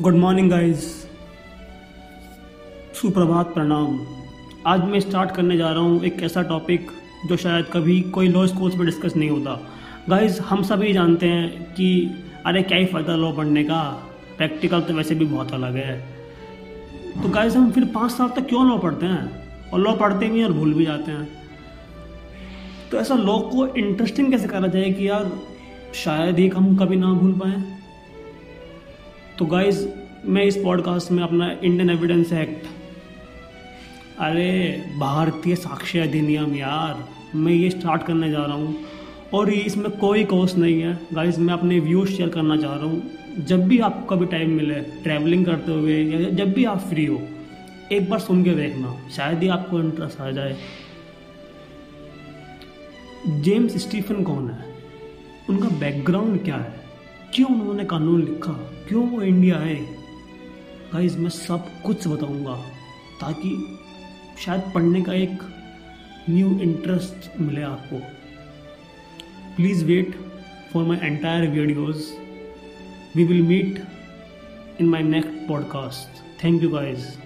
Good morning guys सुप्रभात, प्रणाम। आज मैं स्टार्ट करने जा रहा हूँ एक ऐसा टॉपिक जो शायद कभी कोई लॉ स्कूल्स में डिस्कस नहीं होता। गाइस हम सभी जानते हैं कि, अरे, क्या ही फ़ायदा लॉ पढ़ने का? प्रैक्टिकल तो वैसे भी बहुत अलग है। तो गाइस हम फिर पाँच साल तक क्यों लॉ पढ़ते हैं? और लॉ पढ़ते भी हैं और भूल भी जाते हैं। तो ऐसा लॉ को इंटरेस्टिंग कैसे करा जाए कि यार, शायद ही हम कभी ना भूल पाएँ? तो गाइज़ मैं इस पॉडकास्ट में अपना इंडियन एविडेंस एक्ट अरे भारतीय साक्ष्य अधिनियम यार, मैं ये स्टार्ट करने जा रहा हूँ। और ये इसमें कोई कोर्स नहीं है। गाइज़ मैं अपने व्यूज़ शेयर करना चाह रहा हूँ। जब भी आपको कभी टाइम मिले ट्रैवलिंग करते हुए, या जब भी आप फ्री हो, एक बार सुन के देखना, शायद ही आपको इंटरेस्ट आ जाए। जेम्स स्टीफन कौन है? उनका बैकग्राउंड क्या है? क्यों उन्होंने कानून लिखा? क्यों वो इंडिया आए? गाइज़ मैं सब कुछ बताऊँगा ताकि शायद पढ़ने का एक न्यू इंटरेस्ट मिले आपको। Please wait for my entire videos we will meet in my next podcast thank you guys